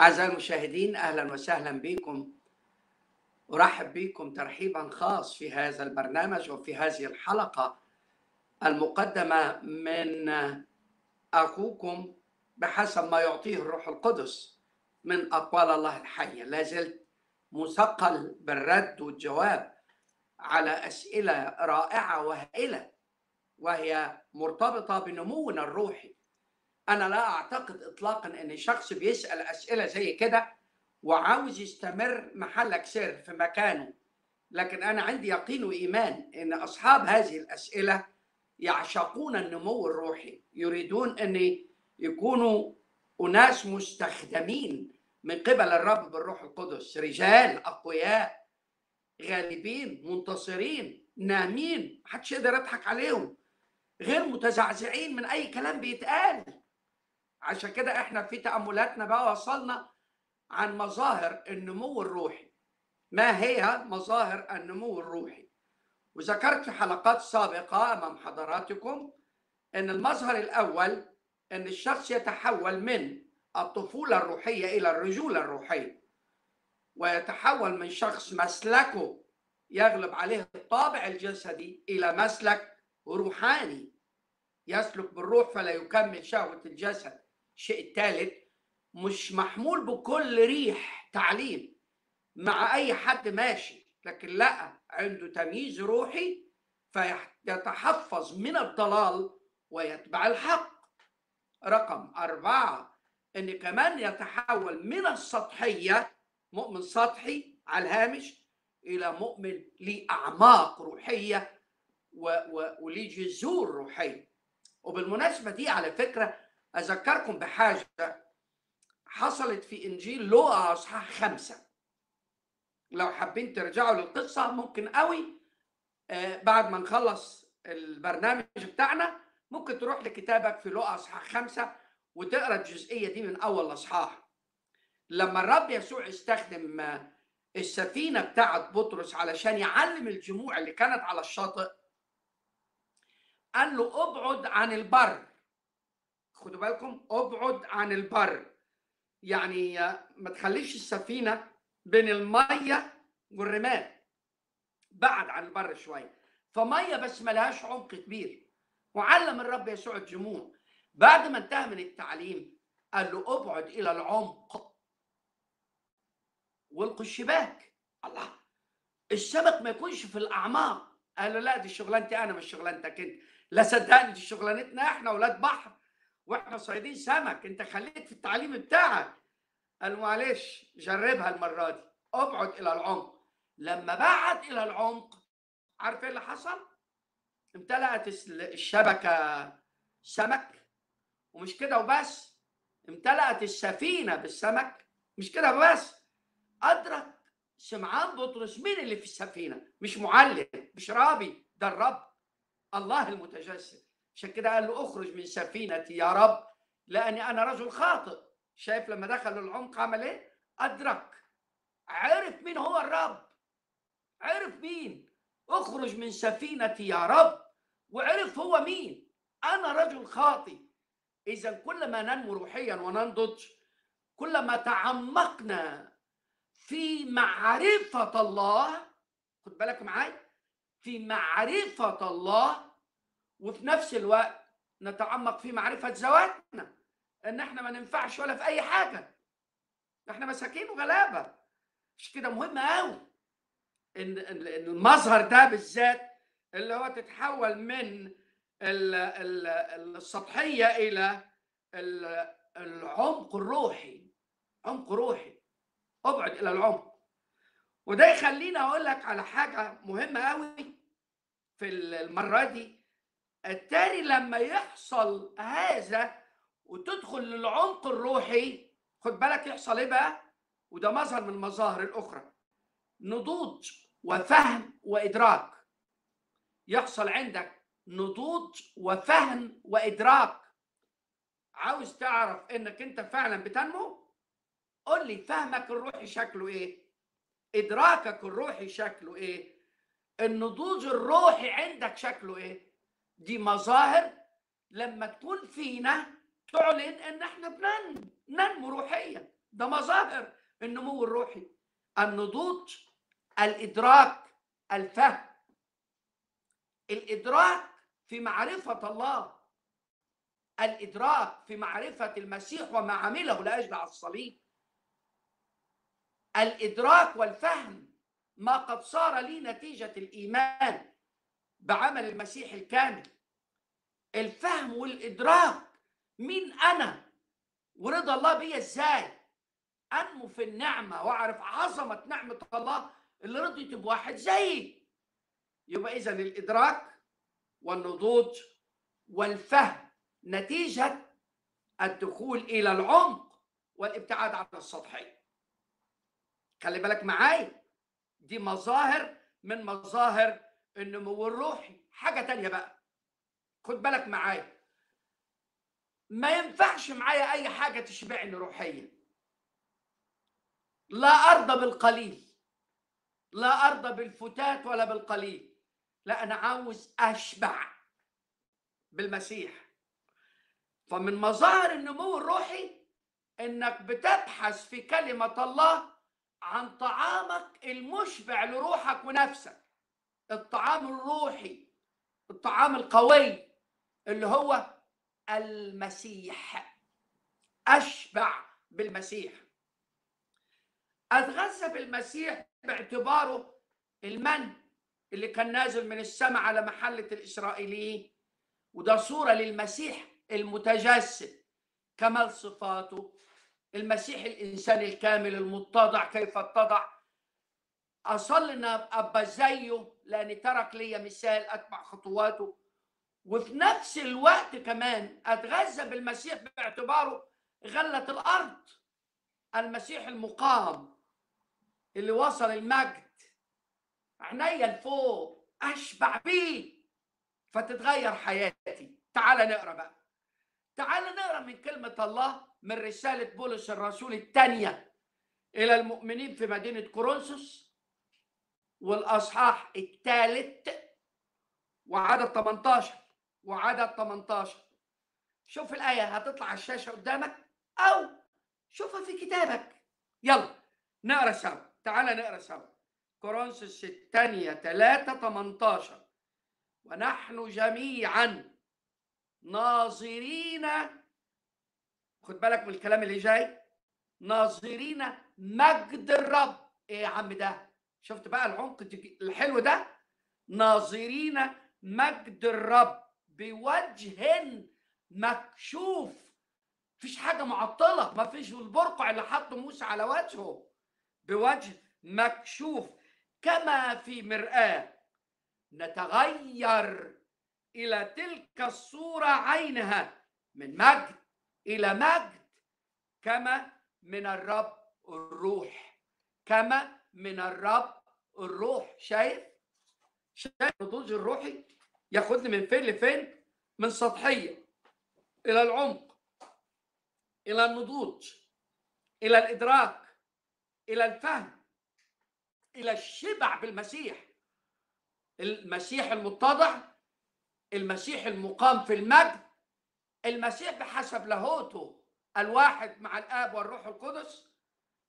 أعزائي المشاهدين أهلا وسهلا بكم. أرحب بكم ترحيبا خاص في هذا البرنامج وفي هذه الحلقة المقدمة من أخوكم بحسب ما يعطيه الروح القدس من أقوال الله الحية. لا زلت مثقل بالرد والجواب على أسئلة رائعة وهائلة وهي مرتبطة بنمونا الروحي. أنا لا أعتقد إطلاقا أن شخص بيسأل أسئلة زي كده وعاوز يستمر محلك سر في مكانه. لكن أنا عندي يقين وإيمان أن أصحاب هذه الأسئلة يعشقون النمو الروحي يريدون أن يكونوا أناس مستخدمين من قبل الرب بالروح القدس. رجال أقوياء غالبين منتصرين نامين محدش يقدر يضحك عليهم غير متزعزعين من أي كلام بيتقال. عشان كده إحنا في تأملاتنا بقى وصلنا عن مظاهر النمو الروحي. ما هي مظاهر النمو الروحي؟ وذكرت في حلقات سابقة أمام حضراتكم أن المظهر الأول أن الشخص يتحول من الطفولة الروحية إلى الرجولة الروحية ويتحول من شخص مسلكه يغلب عليه الطابع الجسدي إلى مسلك روحاني يسلك بالروح فلا يكمل شهوة الجسد. الشيء الثالث مش محمول بكل ريح تعليم مع أي حد ماشي لكن لا عنده تمييز روحي فيتحفظ من الضلال ويتبع الحق. رقم أربعة إن كمان يتحول من السطحية مؤمن سطحي على الهامش إلى مؤمن ليه أعماق روحية وليه جذور روحية. وبالمناسبة دي على فكرة أذكركم بحاجة حصلت في إنجيل لوقا أصحاح خمسة. لو حابين ترجعوا للقصة ممكن قوي. بعد ما نخلص البرنامج بتاعنا ممكن تروح لكتابك في لوقا أصحاح خمسة وتقرأ الجزئية دي من أول أصحاح. لما الرب يسوع استخدم السفينة بتاعت بطرس علشان يعلم الجموع اللي كانت على الشاطئ قال له أبعد عن البر. خدوا بالكم ابعد عن البر. يعني ما تخليش السفينة بين المية والرمال. بعد عن البر شوية. فمية بس ملهاش عمق كبير. وعلم الرب يسوع الجموع بعد ما انتهى من التعليم قال له ابعد إلى العمق والقوا الشباك الله! السمك ما يكونش في الأعماق. قال له لا دي شغلانتي أنا مش شغلانتك أنت. لا صدقني دي شغلانتنا إحنا أولاد بحر. وإحنا صيادين سمك انت خليك في التعليم بتاعك. قال معلش جربها المرة دي. ابعد إلى العمق. لما بعد إلى العمق عارف إيه اللي حصل؟ امتلأت الشبكة سمك. ومش كده وبس امتلأت السفينة بالسمك. مش كده بس أدرك سمعان بطرس مين اللي في السفينة؟ مش معلم مش رابي ده الرب الله المتجسد. عشان كده قال له أخرج من سفينتي يا رب لأني أنا رجل خاطئ. شايف لما دخل العمق عمل إيه؟ أدرك. عرف مين هو الرب. عرف مين؟ أخرج من سفينتي يا رب. وعرف هو مين؟ أنا رجل خاطئ. اذا كلما ننمو روحيا وننضج كلما تعمقنا في معرفة الله خد بالك معايا في معرفة الله وفي نفس الوقت نتعمق في معرفة ذواتنا إن إحنا ما ننفعش ولا في أي حاجة. إحنا مساكين وغلابة. مش كده مهم قوي إن المظهر ده بالذات اللي هو تتحول من السطحية إلى العمق الروحي. عمق روحي. أبعد إلى العمق. وده يخليني أقول لك على حاجة مهمة قوي في المرة دي. التاني لما يحصل هذا وتدخل للعمق الروحي خد بالك يحصل إيه بقى؟ وده مظهر من المظاهر الأخرى. نضوج وفهم وإدراك. يحصل عندك نضوج وفهم وإدراك. عاوز تعرف إنك أنت فعلا بتنمو؟ قول لي فهمك الروحي شكله إيه؟ إدراكك الروحي شكله إيه؟ النضوج الروحي عندك شكله إيه؟ دي مظاهر لما تكون فينا تعلن إن إحنا بننمو روحيا. ده مظاهر النمو الروحي. النضوج الإدراك الفهم. الإدراك في معرفة الله. الإدراك في معرفة المسيح وما عمله لاجل على الصليب. الإدراك والفهم ما قد صار لي نتيجه الإيمان. بعمل المسيح الكامل. الفهم والإدراك. مين أنا؟ ورضا الله بيا إزاي؟ أنمو في النعمة وأعرف عظمة نعمة الله اللي رضيت بواحد زيي. يبقى اذا الإدراك والنضوج والفهم نتيجة الدخول إلى العمق والابتعاد عن السطحيه خلي بالك معايا دي مظاهر من مظاهر النمو الروحي حاجة تانية بقى. خد بالك معايا. ما ينفعش معايا أي حاجة تشبعني روحيا. لا ارضى بالقليل. لا ارضى بالفتات ولا بالقليل. لا أنا عاوز أشبع بالمسيح. فمن مظاهر النمو الروحي إنك بتبحث في كلمة الله عن طعامك المشبع لروحك ونفسك. الطعام الروحي الطعام القوي اللي هو المسيح أشبع بالمسيح. أتغذى بالمسيح باعتباره المن اللي كان نازل من السماء على محلة الإسرائيليين. وده صورة للمسيح المتجسد كمال صفاته. المسيح الإنسان الكامل المتضع كيف اتضع. اصلي ان ابقى زيه لأن ترك لي مثال أتبع خطواته. وفي نفس الوقت كمان أتغذى بالمسيح باعتباره غلة الأرض المسيح المقام اللي وصل المجد. عينيا لفوق أشبع بيه. فتتغير حياتي. تعال نقرأ بقى. تعال نقرأ من كلمة الله من رسالة بولس الرسول الثانية إلى المؤمنين في مدينة كورنثوس. والأصحاح الثالث وعدد 18 وعدد 18 شوف الآية هتطلع على الشاشة قدامك أو شوفها في كتابك. يلا نقرأ سوا. تعال نقرأ سوا. كورنثوس الثانية 3 18 ونحن جميعا ناظرين. خد بالك من الكلام اللي جاي. ناظرين مجد الرب. إيه يا عم ده؟ شفت بقى العمق الحلو ده؟ ناظرين مجد الرب بوجه مكشوف. مفيش حاجة معطلة مفيش البرقع اللي حطه موسى على وجهه. بوجه مكشوف. كما في مرآة. نتغير إلى تلك الصورة عينها. من مجد إلى مجد. كما من الرب الروح. كما من الرب الروح شايف شايف النضوج الروحي ياخدني من فين لفين؟ من سطحية إلى العمق إلى النضوج إلى الإدراك إلى الفهم إلى الشبع بالمسيح. المسيح المتضع المسيح المقام في المجد المسيح بحسب لاهوته الواحد مع الآب والروح القدس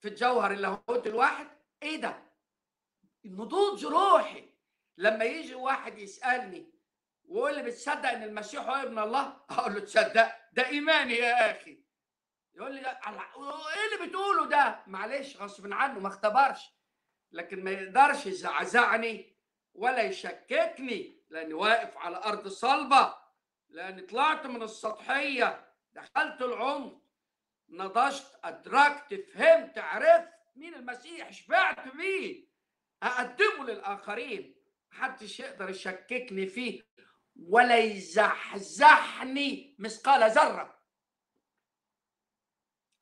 في الجوهر اللاهوت الواحد. إيه ده؟ نضوج روحي لما يجي واحد يسألني ويقول لي بتصدق إن المسيح هو ابن الله؟ أقول له تصدق ده ايماني يا أخي. يقول لي إيه اللي بتقوله ده؟ معلش غصب عنه ما اختبرش. لكن ما يقدرش يزعزعني ولا يشككني لأني واقف على أرض صلبة لأني طلعت من السطحية دخلت العمق نضجت أدركت فهمت عرفت مين المسيح شبعت بيه. أقدمه للآخرين. محدش يقدر يشككني فيه ولا يزحزحني مثقال ذرة.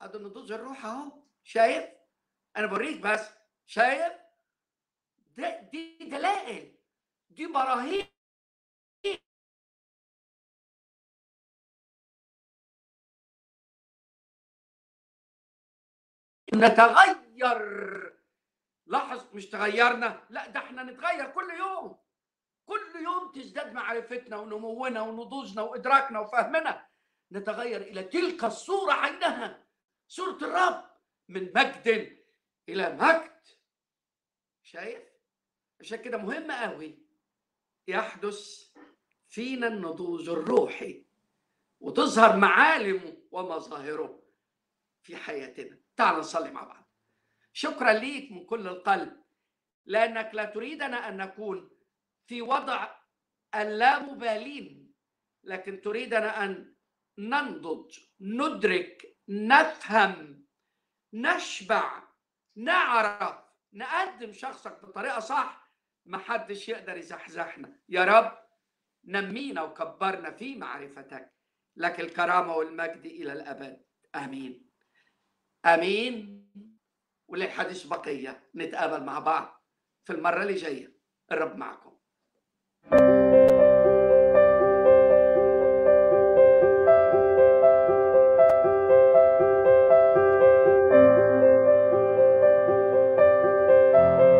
هذا النضوج الروح أهو. شايف؟ أنا بوريك بس. شايف؟ دي دلائل. دي براهين. نتغير لاحظ مش تغيرنا؟ لا ده إحنا نتغير كل يوم. كل يوم تزداد معرفتنا ونمونا ونضوجنا وإدراكنا وفهمنا. نتغير إلى تلك الصورة عينها. صورة الرب من مجد إلى مجد. شايف؟ عشان كده مهم قوي يحدث فينا النضوج الروحي وتظهر معالمه ومظاهره في حياتنا. تعال نصلي مع بعض. شكرا ليك من كل القلب لأنك لا تريدنا أن نكون في وضع اللامبالين لكن تريدنا أن ننضج ندرك نفهم نشبع نعرف نقدم شخصك بطريقة صح محدش يقدر يزحزحنا. يا رب نمينا وكبرنا في معرفتك لك الكرامة والمجد إلى الأبد. آمين. امين وللحديث بقية نتقابل مع بعض في المرة اللي جاية. الرب معكم.